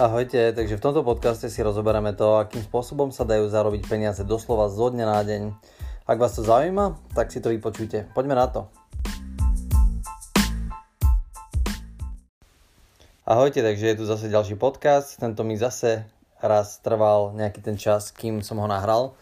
Ahojte, takže v tomto podcaste si rozoberieme to, akým spôsobom sa dajú zarobiť peniaze doslova zo dňa na deň. Ak vás to zaujíma, tak si to vypočujte. Poďme na to. Ahojte, takže je tu zase ďalší podcast. Tento mi zase raz trval nejaký ten čas, kým som ho nahral.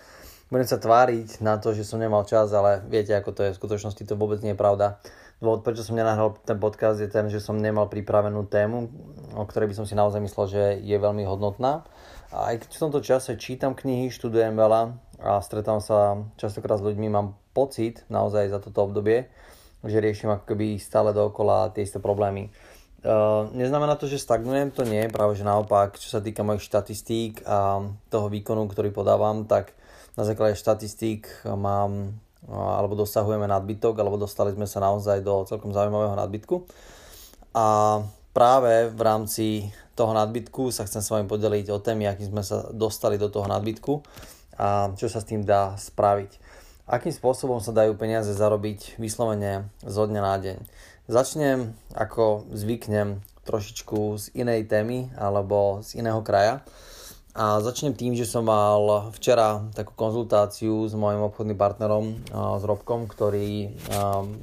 Budem sa tváriť na to, že som nemal čas, ale viete, ako to je. V skutočnosti to vôbec nie je pravda. Dôvod, prečo som nenahral ten podcast, je ten, že som nemal pripravenú tému, o ktorej by som si naozaj myslel, že je veľmi hodnotná. A aj keď v tomto čase čítam knihy, študujem veľa a stretávam sa častokrát s ľuďmi, mám pocit naozaj za toto obdobie, že riešim ako keby stále dookola tie isté problémy. Uh, neznamená to, že stagnujem, to nie, práve že naopak, čo sa týka mojich štatistík a toho výkonu, ktorý podávam, tak na základe štatistík mám alebo dosahujeme nadbytok, alebo dostali sme sa naozaj do celkom zaujímavého nadbytku. A práve v rámci toho nadbytku sa chcem s vami podeliť o témy, akým sme sa dostali do toho nadbytku a čo sa s tým dá spraviť. Akým spôsobom sa dajú peniaze zarobiť vyslovene zo dňa na deň. Začnem, ako zvyknem, trošičku z inej témy alebo z iného kraja. A začnem tým, že som mal včera takú konzultáciu s mojim obchodným partnerom, s Robkom, ktorý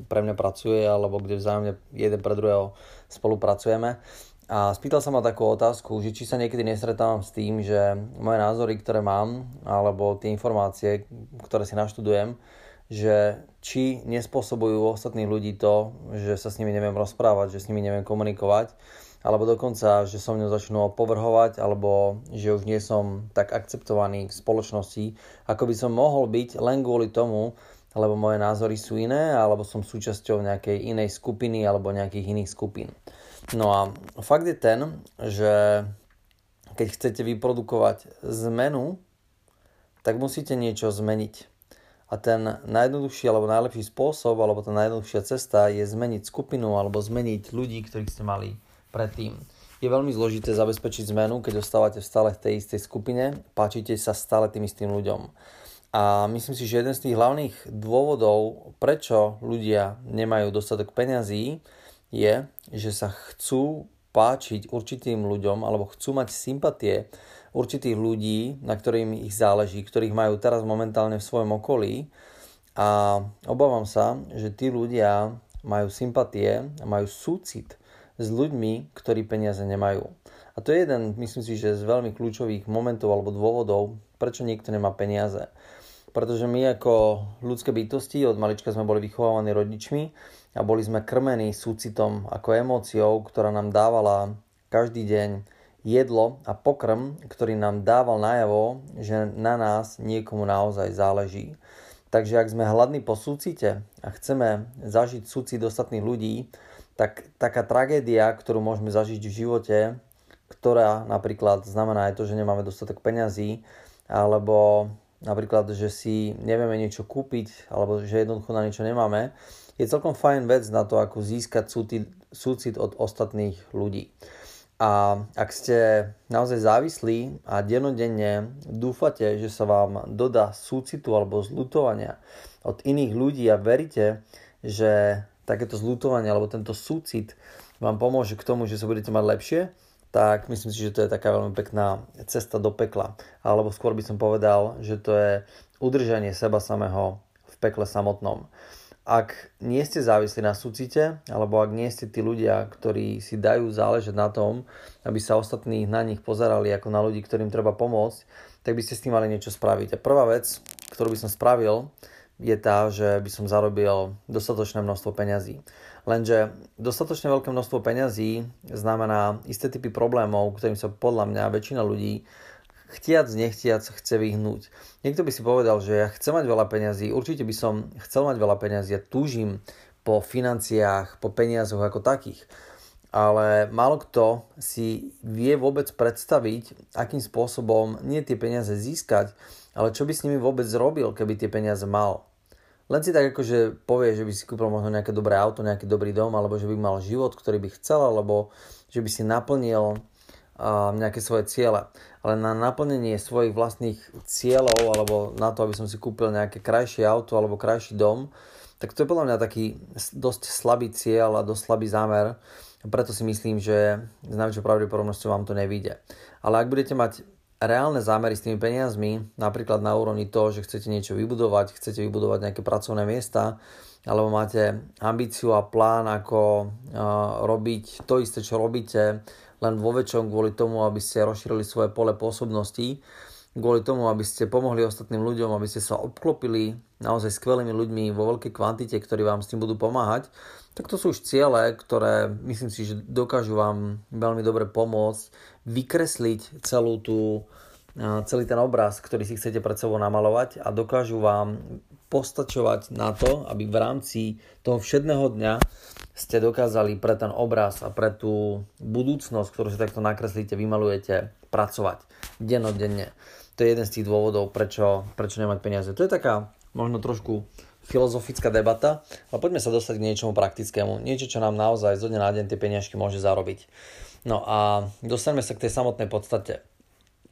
pre mňa pracuje, alebo kde vzájomne jeden pre druhého spolupracujeme. A spýtal sa ma takú otázku, že či sa niekedy nestretávam s tým, že moje názory, ktoré mám, alebo tie informácie, ktoré si naštudujem, že či nespôsobujú ostatných ľudí to, že sa s nimi neviem rozprávať, že s nimi neviem komunikovať, alebo dokonca, že som mňou začnú povrhovať, alebo že už nie som tak akceptovaný v spoločnosti, ako by som mohol byť len kvôli tomu, lebo moje názory sú iné, alebo som súčasťou nejakej inej skupiny alebo nejakých iných skupín. No a fakt je ten, že keď chcete vyprodukovať zmenu, tak musíte niečo zmeniť. A ten najjednoduchší alebo najlepší spôsob, alebo tá najjednoduchšia cesta je zmeniť skupinu alebo zmeniť ľudí, ktorých ste mali predtým. Je veľmi zložité zabezpečiť zmenu, keď ostávate stále v tej istej skupine, páčite sa stále tým istým ľuďom. A myslím si, že jeden z tých hlavných dôvodov, prečo ľudia nemajú dostatok peňazí, je, že sa chcú páčiť určitým ľuďom alebo chcú mať sympatie určitých ľudí, na ktorým ich záleží, ktorých majú teraz momentálne v svojom okolí. A obávam sa, že tí ľudia majú sympatie a majú súcit s ľuďmi, ktorí peniaze nemajú. A to je jeden, myslím si, že z veľmi kľúčových momentov alebo dôvodov, prečo niekto nemá peniaze. Pretože my ako ľudské bytosti od malička sme boli vychovávaní rodičmi a boli sme krmení súcitom ako emóciou, ktorá nám dávala každý deň jedlo a pokrm, ktorý nám dával najavo, že na nás niekomu naozaj záleží. Takže ak sme hladní po súcite a chceme zažiť súcit ostatných ľudí, tak taká tragédia, ktorú môžeme zažiť v živote, ktorá napríklad znamená aj to, že nemáme dostatok peňazí, alebo napríklad, že si nevieme niečo kúpiť, alebo že jednoducho na niečo nemáme, je celkom fajn vec na to, ako získať súcit od ostatných ľudí. A ak ste naozaj závislí a denodenne dúfate, že sa vám dodá súcitu alebo zlutovania od iných ľudí a veríte, že takéto zlutovanie alebo tento súcit vám pomôže k tomu, že sa budete mať lepšie, tak myslím si, že to je taká veľmi pekná cesta do pekla. Alebo skôr by som povedal, že to je udržanie seba samého v pekle samotnom ak nie ste závislí na súcite, alebo ak nie ste tí ľudia, ktorí si dajú záležať na tom, aby sa ostatní na nich pozerali ako na ľudí, ktorým treba pomôcť, tak by ste s tým mali niečo spraviť. A prvá vec, ktorú by som spravil, je tá, že by som zarobil dostatočné množstvo peňazí. Lenže dostatočne veľké množstvo peňazí znamená isté typy problémov, ktorým sa podľa mňa väčšina ľudí chtiac, nechtiac chce vyhnúť. Niekto by si povedal, že ja chcem mať veľa peňazí, určite by som chcel mať veľa peňazí, ja túžim po financiách, po peniazoch ako takých. Ale málo kto si vie vôbec predstaviť, akým spôsobom nie tie peniaze získať, ale čo by s nimi vôbec zrobil, keby tie peniaze mal. Len si tak akože povie, že by si kúpil možno nejaké dobré auto, nejaký dobrý dom, alebo že by mal život, ktorý by chcel, alebo že by si naplnil nejaké svoje ciele. Ale na naplnenie svojich vlastných cieľov alebo na to, aby som si kúpil nejaké krajšie auto alebo krajší dom, tak to je podľa mňa taký dosť slabý cieľ a dosť slabý zámer. Preto si myslím, že s najväčšou pravdepodobnosťou vám to nevíde. Ale ak budete mať reálne zámery s tými peniazmi, napríklad na úrovni toho, že chcete niečo vybudovať, chcete vybudovať nejaké pracovné miesta, alebo máte ambíciu a plán, ako uh, robiť to isté, čo robíte, len vo väčšom kvôli tomu, aby ste rozšírili svoje pole pôsobností, kvôli tomu, aby ste pomohli ostatným ľuďom, aby ste sa obklopili naozaj skvelými ľuďmi vo veľkej kvantite, ktorí vám s tým budú pomáhať, tak to sú už ciele, ktoré myslím si, že dokážu vám veľmi dobre pomôcť vykresliť celú tú, celý ten obraz, ktorý si chcete pred sebou namalovať a dokážu vám postačovať na to, aby v rámci toho všedného dňa ste dokázali pre ten obraz a pre tú budúcnosť, ktorú si takto nakreslíte, vymalujete, pracovať dennodenne. To je jeden z tých dôvodov, prečo, prečo nemať peniaze. To je taká možno trošku filozofická debata, ale poďme sa dostať k niečomu praktickému. Niečo, čo nám naozaj zo dňa na deň tie peniažky môže zarobiť. No a dostaneme sa k tej samotnej podstate.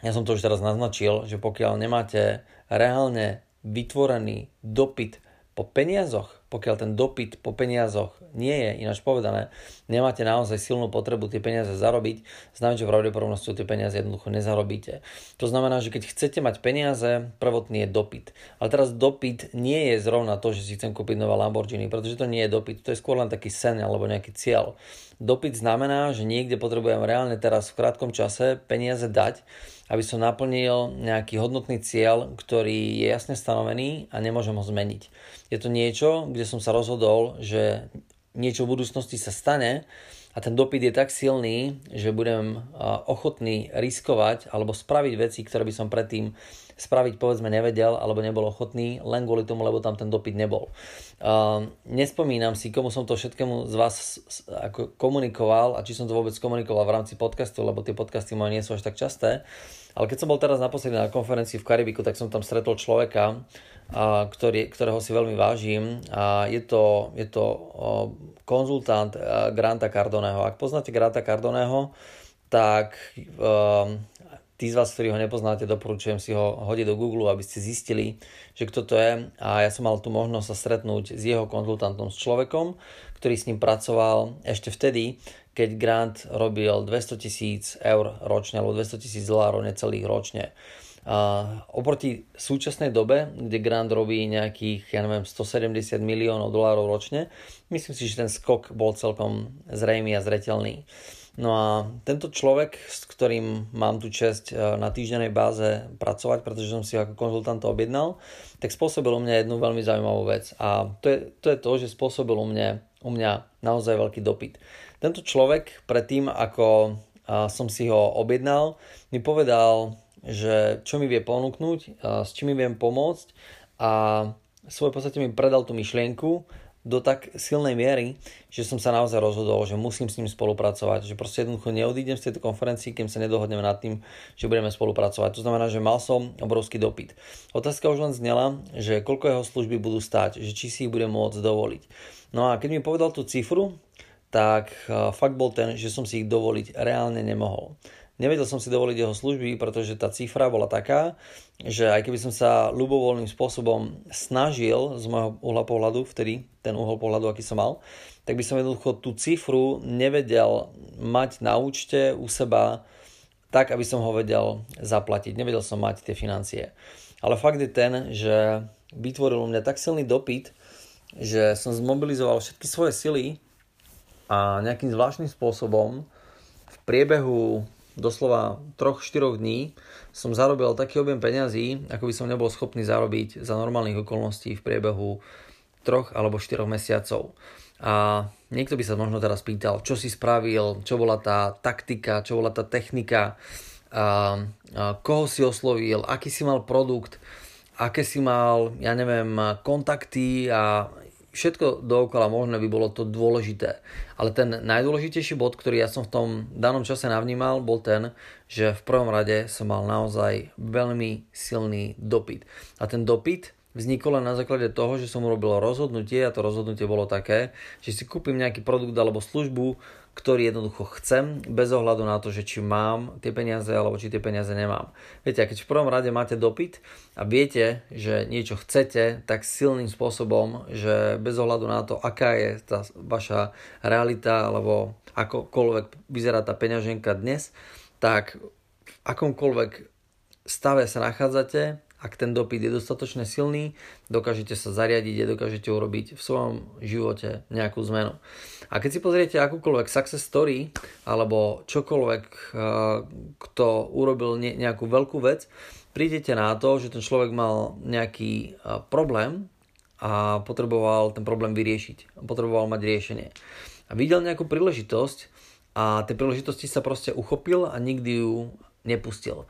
Ja som to už teraz naznačil, že pokiaľ nemáte reálne vytvorený dopyt po peniazoch, pokiaľ ten dopyt po peniazoch nie je, ináč povedané, nemáte naozaj silnú potrebu tie peniaze zarobiť, znamená, že pravdepodobnosťou tie peniaze jednoducho nezarobíte. To znamená, že keď chcete mať peniaze, prvotný je dopyt. Ale teraz dopyt nie je zrovna to, že si chcem kúpiť nové Lamborghini, pretože to nie je dopyt, to je skôr len taký sen alebo nejaký cieľ. Dopyt znamená, že niekde potrebujem reálne teraz v krátkom čase peniaze dať, aby som naplnil nejaký hodnotný cieľ, ktorý je jasne stanovený a nemôžem ho zmeniť. Je to niečo, kde som sa rozhodol, že niečo v budúcnosti sa stane a ten dopyt je tak silný, že budem ochotný riskovať alebo spraviť veci, ktoré by som predtým spraviť povedzme nevedel alebo nebol ochotný len kvôli tomu, lebo tam ten dopyt nebol. Uh, nespomínam si, komu som to všetkému z vás komunikoval a či som to vôbec komunikoval v rámci podcastu, lebo tie podcasty moje nie sú až tak časté. Ale keď som bol teraz naposledy na konferencii v Karibiku, tak som tam stretol človeka, ktorý, ktorého si veľmi vážim. A je to, je to konzultant Granta Cardoneho. Ak poznáte Granta Cardoneho, tak um, tí z vás, ktorí ho nepoznáte, doporučujem si ho hodiť do Google, aby ste zistili, že kto to je. A ja som mal tu možnosť sa stretnúť s jeho konzultantom, s človekom, ktorý s ním pracoval ešte vtedy, keď Grant robil 200 tisíc eur ročne alebo 200 tisíc dolárov necelých ročne. Oproti súčasnej dobe, kde Grant robí nejakých, ja neviem, 170 miliónov dolárov ročne, myslím si, že ten skok bol celkom zrejmý a zretelný. No a tento človek, s ktorým mám tu čest e, na týždennej báze pracovať, pretože som si ho ako konzultant objednal, tak spôsobil u mňa jednu veľmi zaujímavú vec. A to je to, je to že spôsobil u mňa, u mňa naozaj veľký dopyt. Tento človek predtým, ako som si ho objednal, mi povedal, že čo mi vie ponúknuť, s čím mi viem pomôcť a svoj podstate mi predal tú myšlienku do tak silnej miery, že som sa naozaj rozhodol, že musím s ním spolupracovať, že proste jednoducho neodídem z tejto konferencii, kým sa nedohodneme nad tým, že budeme spolupracovať. To znamená, že mal som obrovský dopyt. Otázka už len znela, že koľko jeho služby budú stáť, že či si ich budem môcť dovoliť. No a keď mi povedal tú cifru, tak fakt bol ten, že som si ich dovoliť reálne nemohol. Nevedel som si dovoliť jeho služby, pretože tá cifra bola taká, že aj keby som sa ľubovoľným spôsobom snažil z môjho uhla pohľadu, vtedy ten uhol pohľadu, aký som mal, tak by som jednoducho tú cifru nevedel mať na účte u seba tak, aby som ho vedel zaplatiť. Nevedel som mať tie financie. Ale fakt je ten, že vytvoril u mňa tak silný dopyt, že som zmobilizoval všetky svoje sily a nejakým zvláštnym spôsobom v priebehu doslova 3-4 dní som zarobil taký objem peňazí, ako by som nebol schopný zarobiť za normálnych okolností v priebehu 3 alebo 4 mesiacov. A niekto by sa možno teraz pýtal, čo si spravil, čo bola tá taktika, čo bola tá technika, a, a koho si oslovil, aký si mal produkt, aké si mal, ja neviem, kontakty a všetko dookola možné by bolo to dôležité. Ale ten najdôležitejší bod, ktorý ja som v tom danom čase navnímal, bol ten, že v prvom rade som mal naozaj veľmi silný dopyt. A ten dopyt vzniklo len na základe toho, že som urobil rozhodnutie a to rozhodnutie bolo také, že si kúpim nejaký produkt alebo službu, ktorý jednoducho chcem, bez ohľadu na to, že či mám tie peniaze alebo či tie peniaze nemám. Viete, a keď v prvom rade máte dopyt a viete, že niečo chcete, tak silným spôsobom, že bez ohľadu na to, aká je tá vaša realita alebo akokoľvek vyzerá tá peňaženka dnes, tak v akomkoľvek stave sa nachádzate, ak ten dopyt je dostatočne silný, dokážete sa zariadiť a dokážete urobiť v svojom živote nejakú zmenu. A keď si pozriete akúkoľvek success story alebo čokoľvek, eh, kto urobil nejakú veľkú vec, prídete na to, že ten človek mal nejaký eh, problém a potreboval ten problém vyriešiť. Potreboval mať riešenie. A videl nejakú príležitosť a tej príležitosti sa proste uchopil a nikdy ju nepustil.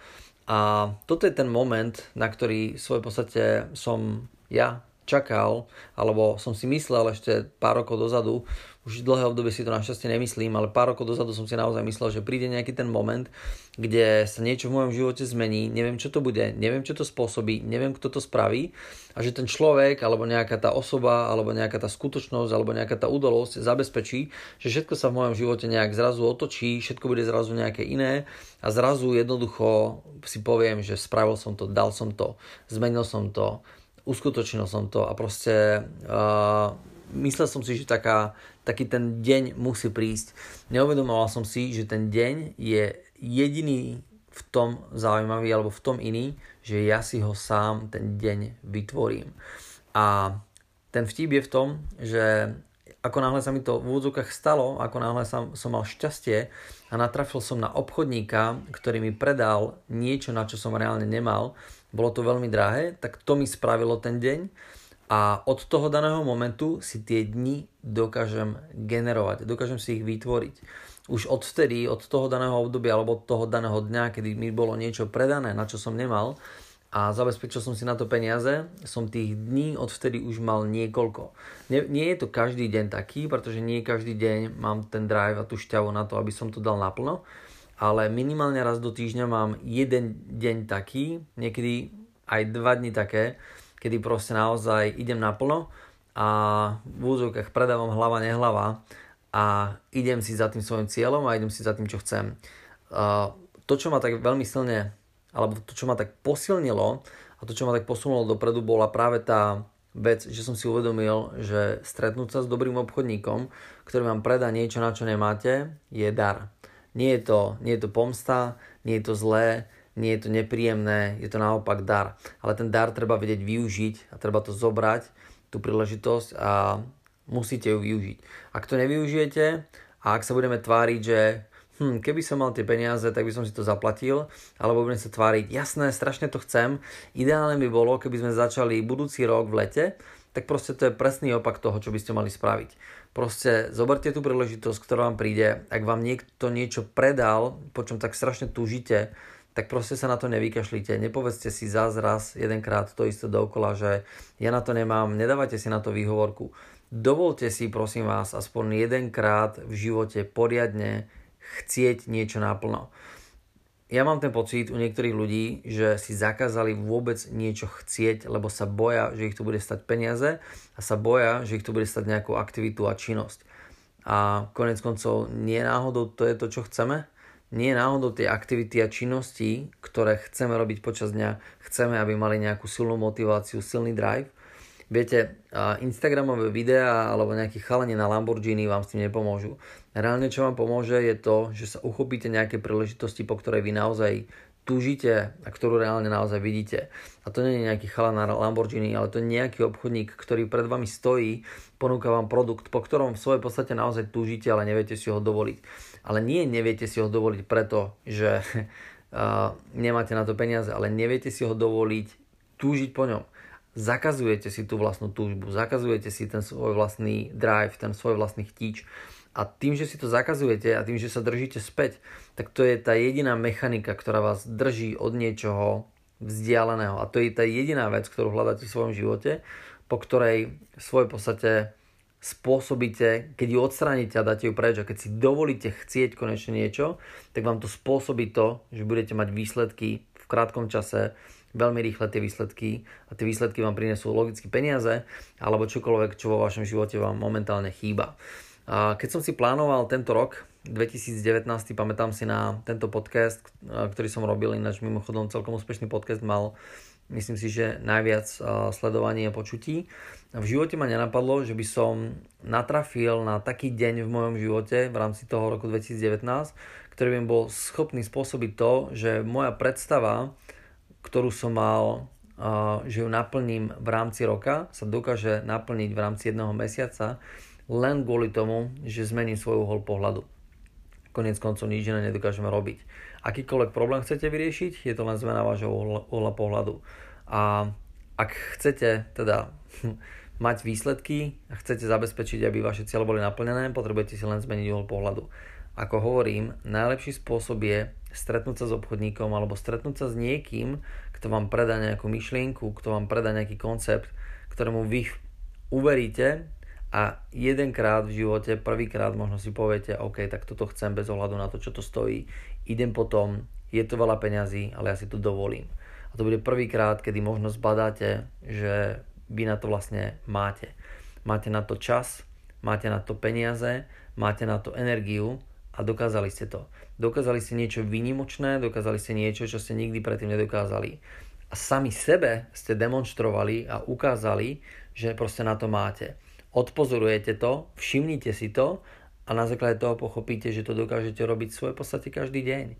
A toto je ten moment, na ktorý v svojej podstate som ja čakal, alebo som si myslel ešte pár rokov dozadu, už dlhé obdobie si to našťastie nemyslím, ale pár rokov dozadu som si naozaj myslel, že príde nejaký ten moment, kde sa niečo v mojom živote zmení, neviem čo to bude, neviem čo to spôsobí, neviem kto to spraví a že ten človek, alebo nejaká tá osoba, alebo nejaká tá skutočnosť, alebo nejaká tá udalosť zabezpečí, že všetko sa v mojom živote nejak zrazu otočí, všetko bude zrazu nejaké iné a zrazu jednoducho si poviem, že spravil som to, dal som to, zmenil som to, uskutočnil som to a proste uh, myslel som si, že taká, taký ten deň musí prísť. Neuvedomoval som si, že ten deň je jediný v tom zaujímavý alebo v tom iný, že ja si ho sám ten deň vytvorím. A ten vtip je v tom, že ako náhle sa mi to v úvodzovkách stalo, ako náhle som, som mal šťastie a natrafil som na obchodníka, ktorý mi predal niečo, na čo som reálne nemal, bolo to veľmi drahé, tak to mi spravilo ten deň a od toho daného momentu si tie dni dokážem generovať, dokážem si ich vytvoriť. Už odvtedy, od toho daného obdobia alebo od toho daného dňa, kedy mi bolo niečo predané, na čo som nemal a zabezpečil som si na to peniaze, som tých dní odvtedy už mal niekoľko. Nie, nie je to každý deň taký, pretože nie každý deň mám ten drive a tú šťavu na to, aby som to dal naplno, ale minimálne raz do týždňa mám jeden deň taký, niekedy aj dva dni také, kedy proste naozaj idem naplno a v úzovkách predávam hlava, nehlava a idem si za tým svojim cieľom a idem si za tým, čo chcem. To, čo ma tak veľmi silne, alebo to, čo ma tak posilnilo a to, čo ma tak posunulo dopredu, bola práve tá vec, že som si uvedomil, že stretnúť sa s dobrým obchodníkom, ktorý vám predá niečo, na čo nemáte, je dar. Nie je to, nie je to pomsta, nie je to zlé, nie je to nepríjemné, je to naopak dar. Ale ten dar treba vedieť využiť a treba to zobrať, tú príležitosť a musíte ju využiť. Ak to nevyužijete a ak sa budeme tváriť, že hm, keby som mal tie peniaze, tak by som si to zaplatil, alebo budem sa tváriť, jasné, strašne to chcem, ideálne by bolo, keby sme začali budúci rok v lete, tak proste to je presný opak toho, čo by ste mali spraviť. Proste zoberte tú príležitosť, ktorá vám príde, ak vám niekto niečo predal, po čom tak strašne túžite, tak proste sa na to nevykašlite. Nepovedzte si zázraz jedenkrát to isté dokola, že ja na to nemám, nedávajte si na to výhovorku. Dovolte si, prosím vás, aspoň jedenkrát v živote poriadne chcieť niečo naplno. Ja mám ten pocit u niektorých ľudí, že si zakázali vôbec niečo chcieť, lebo sa boja, že ich to bude stať peniaze a sa boja, že ich to bude stať nejakú aktivitu a činnosť. A konec koncov nie náhodou to je to, čo chceme? nie náhodou tie aktivity a činnosti, ktoré chceme robiť počas dňa, chceme, aby mali nejakú silnú motiváciu, silný drive. Viete, Instagramové videá alebo nejaké chalenie na Lamborghini vám s tým nepomôžu. Reálne čo vám pomôže je to, že sa uchopíte nejaké príležitosti, po ktorej vy naozaj túžite a ktorú reálne naozaj vidíte. A to nie je nejaký chalan na Lamborghini, ale to je nejaký obchodník, ktorý pred vami stojí, ponúka vám produkt, po ktorom v svojej podstate naozaj túžite, ale neviete si ho dovoliť. Ale nie neviete si ho dovoliť preto, že uh, nemáte na to peniaze, ale neviete si ho dovoliť túžiť po ňom. Zakazujete si tú vlastnú túžbu, zakazujete si ten svoj vlastný drive, ten svoj vlastný chtíč a tým, že si to zakazujete a tým, že sa držíte späť, tak to je tá jediná mechanika, ktorá vás drží od niečoho vzdialeného. A to je tá jediná vec, ktorú hľadáte v svojom živote, po ktorej v svojej podstate spôsobíte, keď ju odstránite a dáte ju preč a keď si dovolíte chcieť konečne niečo, tak vám to spôsobí to, že budete mať výsledky v krátkom čase, veľmi rýchle tie výsledky a tie výsledky vám prinesú logicky peniaze alebo čokoľvek, čo vo vašom živote vám momentálne chýba. A keď som si plánoval tento rok, 2019, pamätám si na tento podcast, ktorý som robil, ináč mimochodom celkom úspešný podcast mal myslím si, že najviac sledovaní a počutí. V živote ma nenapadlo, že by som natrafil na taký deň v mojom živote v rámci toho roku 2019, ktorý by bol schopný spôsobiť to, že moja predstava, ktorú som mal, že ju naplním v rámci roka, sa dokáže naplniť v rámci jedného mesiaca len kvôli tomu, že zmením svoj uhol pohľadu. Konec koncov nič iné nedokážeme robiť. Akýkoľvek problém chcete vyriešiť, je to len zmena vášho uhla pohľadu. A ak chcete teda mať výsledky a chcete zabezpečiť, aby vaše cieľe boli naplnené, potrebujete si len zmeniť uhol pohľadu. Ako hovorím, najlepší spôsob je stretnúť sa s obchodníkom alebo stretnúť sa s niekým, kto vám predá nejakú myšlienku, kto vám predá nejaký koncept, ktorému vy uveríte a jedenkrát v živote, prvýkrát možno si poviete, OK, tak toto chcem bez ohľadu na to, čo to stojí, idem potom, je to veľa peňazí, ale ja si to dovolím. A to bude prvýkrát, kedy možno zbadáte, že vy na to vlastne máte. Máte na to čas, máte na to peniaze, máte na to energiu a dokázali ste to. Dokázali ste niečo výnimočné, dokázali ste niečo, čo ste nikdy predtým nedokázali. A sami sebe ste demonstrovali a ukázali, že proste na to máte. Odpozorujete to, všimnite si to a na základe toho pochopíte, že to dokážete robiť v svojej podstate každý deň.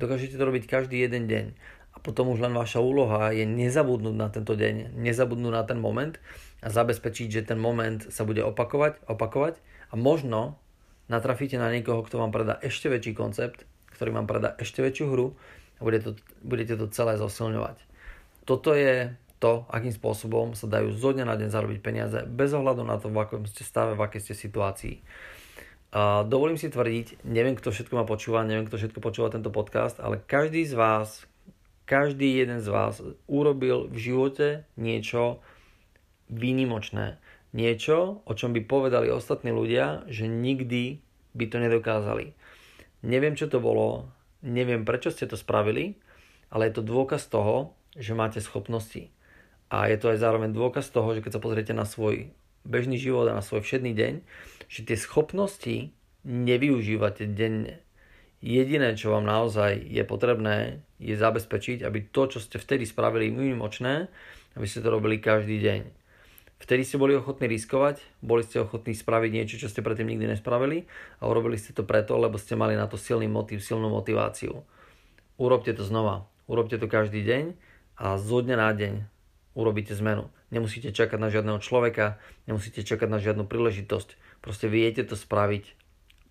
Dokážete to robiť každý jeden deň a potom už len vaša úloha je nezabudnúť na tento deň, nezabudnúť na ten moment a zabezpečiť, že ten moment sa bude opakovať, opakovať a možno natrafíte na niekoho, kto vám predá ešte väčší koncept, ktorý vám predá ešte väčšiu hru a bude to, budete to celé zosilňovať. Toto je to, akým spôsobom sa dajú zo dňa na deň zarobiť peniaze bez ohľadu na to, v akom ste stave, v akej ste situácii. A dovolím si tvrdiť, neviem kto všetko ma počúva, neviem kto všetko počúva tento podcast, ale každý z vás, každý jeden z vás urobil v živote niečo výnimočné. Niečo, o čom by povedali ostatní ľudia, že nikdy by to nedokázali. Neviem, čo to bolo, neviem, prečo ste to spravili, ale je to dôkaz toho, že máte schopnosti. A je to aj zároveň dôkaz toho, že keď sa pozriete na svoj bežný život a na svoj všedný deň, že tie schopnosti nevyužívate denne. Jediné, čo vám naozaj je potrebné, je zabezpečiť, aby to, čo ste vtedy spravili mimočné, aby ste to robili každý deň. Vtedy ste boli ochotní riskovať, boli ste ochotní spraviť niečo, čo ste predtým nikdy nespravili a urobili ste to preto, lebo ste mali na to silný motiv, silnú motiváciu. Urobte to znova. Urobte to každý deň a zo dňa na deň urobíte zmenu. Nemusíte čakať na žiadneho človeka, nemusíte čakať na žiadnu príležitosť. Proste viete to spraviť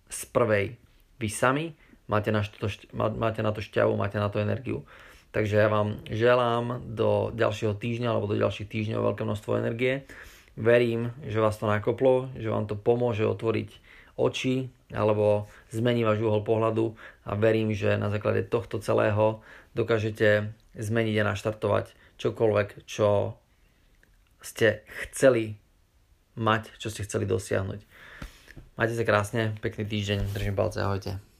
z prvej. Vy sami máte na to šťavu, máte na to energiu. Takže ja vám želám do ďalšieho týždňa alebo do ďalších týždňov veľké množstvo energie. Verím, že vás to nakoplo, že vám to pomôže otvoriť oči alebo zmení váš uhol pohľadu a verím, že na základe tohto celého dokážete zmeniť a naštartovať čokoľvek, čo ste chceli mať, čo ste chceli dosiahnuť. Majte sa krásne, pekný týždeň, držím palce, ahojte.